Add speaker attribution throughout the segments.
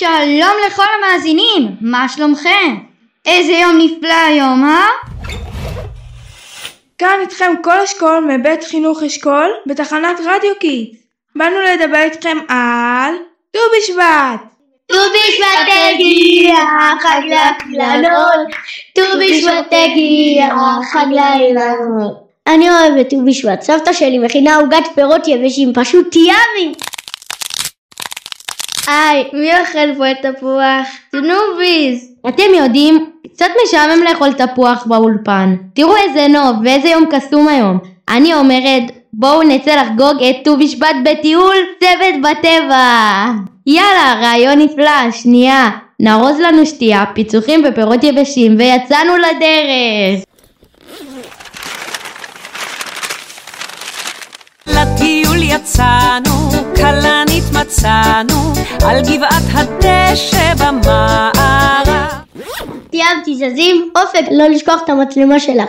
Speaker 1: שלום לכל המאזינים, מה שלומכם? איזה יום נפלא היום, אה?
Speaker 2: כאן איתכם כל אשכול מבית חינוך אשכול בתחנת רדיו קיט. באנו לדבר איתכם על ט"ו בשבט.
Speaker 3: ט"ו בשבט הגיע, חג לאילנות, ט"ו בשבט הגיע, חג לאילנות. אני אוהבת ט"ו בשבט, סבתא שלי מכינה עוגת פירות יבשים, פשוט ימי! היי, מי אוכל פה את תפוח? תנוביס!
Speaker 4: אתם יודעים, קצת משעמם לאכול תפוח באולפן. תראו איזה נוף ואיזה יום קסום היום. אני אומרת, בואו נצא לחגוג את ט"ו בשבט בטיול צוות בטבע. יאללה, רעיון נפלא, שנייה. נארוז לנו שתייה, פיצוחים ופירות יבשים ויצאנו לדרך.
Speaker 5: לטיול מצאנו, על גבעת הדשא במערב.
Speaker 3: סיימתי, זזים, אופק, לא לשכוח את המצלמה שלך.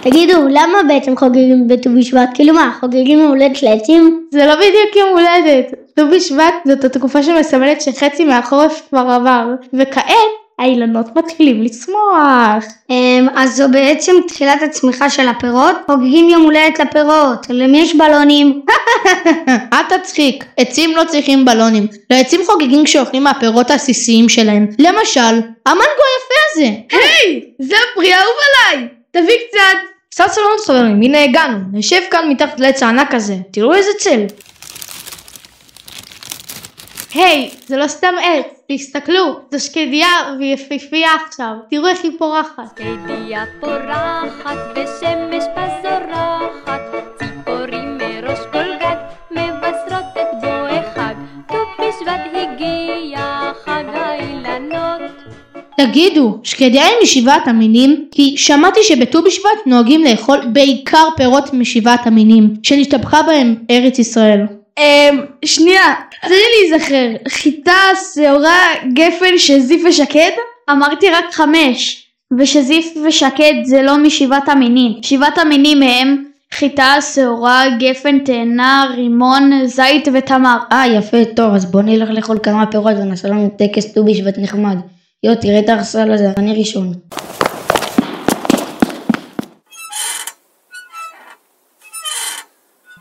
Speaker 3: תגידו, למה בעצם חוגגים בט"ו בשבט? כאילו מה, חוגגים יום הולדת לעצים?
Speaker 2: זה לא בדיוק יום הולדת. ט"ו בשבט זאת התקופה שמסמלת שחצי מהחורף כבר עבר, וכעת האילנות מתחילים לצמוח.
Speaker 3: אמ, אז זו בעצם תחילת הצמיחה של הפירות? חוגגים יום הולדת לפירות, למי יש בלונים?
Speaker 4: אל תצחיק, עצים לא צריכים בלונים. לעצים חוגגים כשאוכלים מהפירות העסיסיים שלהם. למשל, המנגו היפה הזה.
Speaker 2: היי, זה הפרי האהוב עליי! תביא קצת. קצת סבלנות חברים, הנה הגענו. נשב כאן מתחת לעץ הענק הזה. תראו איזה צל. היי, זה לא סתם עץ, תסתכלו, זו שקדיה והיא יפהפייה עכשיו, תראו איך היא פורחת.
Speaker 6: שקדיה פורחת ושמש בה
Speaker 4: תגידו, שקדיה היא משבעת המינים? כי שמעתי שבט"ו בשבט נוהגים לאכול בעיקר פירות משבעת המינים, שנשתבחה בהם ארץ ישראל.
Speaker 2: אמ, שנייה, תני לי להיזכר, חיטה, שעורה, גפן, שזיף ושקד?
Speaker 1: אמרתי רק חמש, ושזיף ושקד זה לא משבעת המינים. שבעת המינים הם חיטה, שעורה, גפן, תאנה, רימון, זית ותמר.
Speaker 7: אה יפה טוב אז בוא נלך לאכול כמה פירות ונעשה לנו טקס ט"ו בשבט נחמד. יו תראה את הארסל הזה אני ראשון.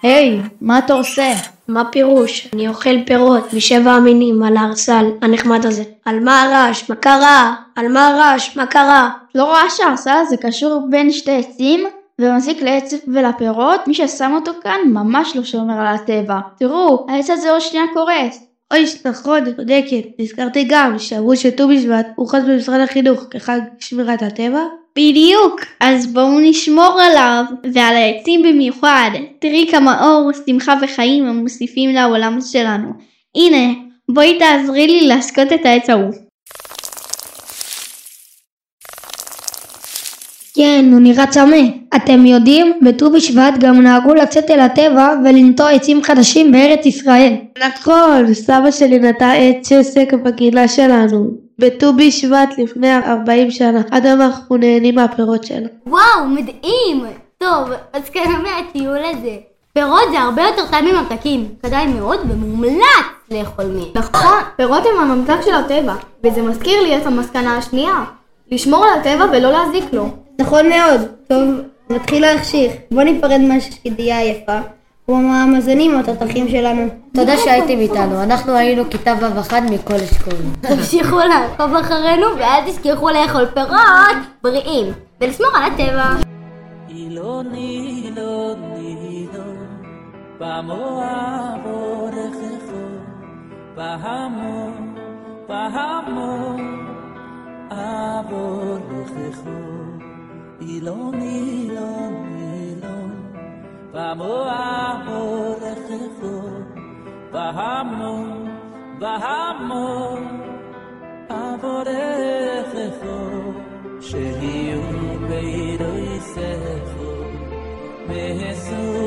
Speaker 4: היי, מה אתה עושה?
Speaker 3: מה פירוש? אני אוכל פירות משבע המינים על הארסל הנחמד הזה. על מה הרעש? מה קרה? על מה הרעש? מה קרה?
Speaker 1: לא רואה שהארסל הזה קשור בין שתי עצים ומזיק לעץ ולפירות? מי ששם אותו כאן ממש לא שומר על הטבע. תראו, העץ הזה עוד שנייה קורס.
Speaker 2: אוי, נכון, צודקת. נזכרתי גם שאמרו שט"ו בשבט הוכרז במשרד החינוך כחג שמירת הטבע.
Speaker 1: בדיוק, אז בואו נשמור עליו, ועל העצים במיוחד. תראי כמה אור, שמחה וחיים הם מוסיפים לעולם שלנו. הנה, בואי תעזרי לי להשקות את העץ ההוא.
Speaker 3: כן, הוא נראה צמא. אתם יודעים, בט"ו בשבט גם נהגו לצאת אל הטבע ולנטוע עצים חדשים בארץ ישראל.
Speaker 2: נכון, סבא שלי נטע עץ שסק בגינה שלנו. בט"ו בשבט לפני 40 שנה. עד היום אנחנו נהנים מהפירות שלו.
Speaker 8: וואו, מדהים! טוב, אז כנראה מהטיול הזה. פירות זה הרבה יותר טעים מממתקים. כדאי מאוד ומומלץ לאכול מהם.
Speaker 9: נכון, פירות הם הממתק של הטבע, וזה מזכיר לי את המסקנה השנייה. לשמור על הטבע ולא להזיק לו.
Speaker 7: נכון מאוד. טוב, נתחיל להחשיך. בוא ניפרד מהשקדיה היפה. ומהמאזינים התותחים שלנו.
Speaker 10: תודה שהייתם איתנו, אנחנו היינו כיתה ו' אחת מכל אשכול.
Speaker 8: תמשיכו לעקוב אחרינו ואל תשכחו לאכול פירות בריאים ולשמור על הטבע.
Speaker 5: אילון אילון, במואב אורכךו, בהמון, אבורכךו. אילון Ilon ilon ilon, ba mo'avor Ilom, Ilom, Ilom, Vamo Amorechecho, Vahamo, Vahamo, Amorechecho, Shehiu Beiroisecho, Mehesu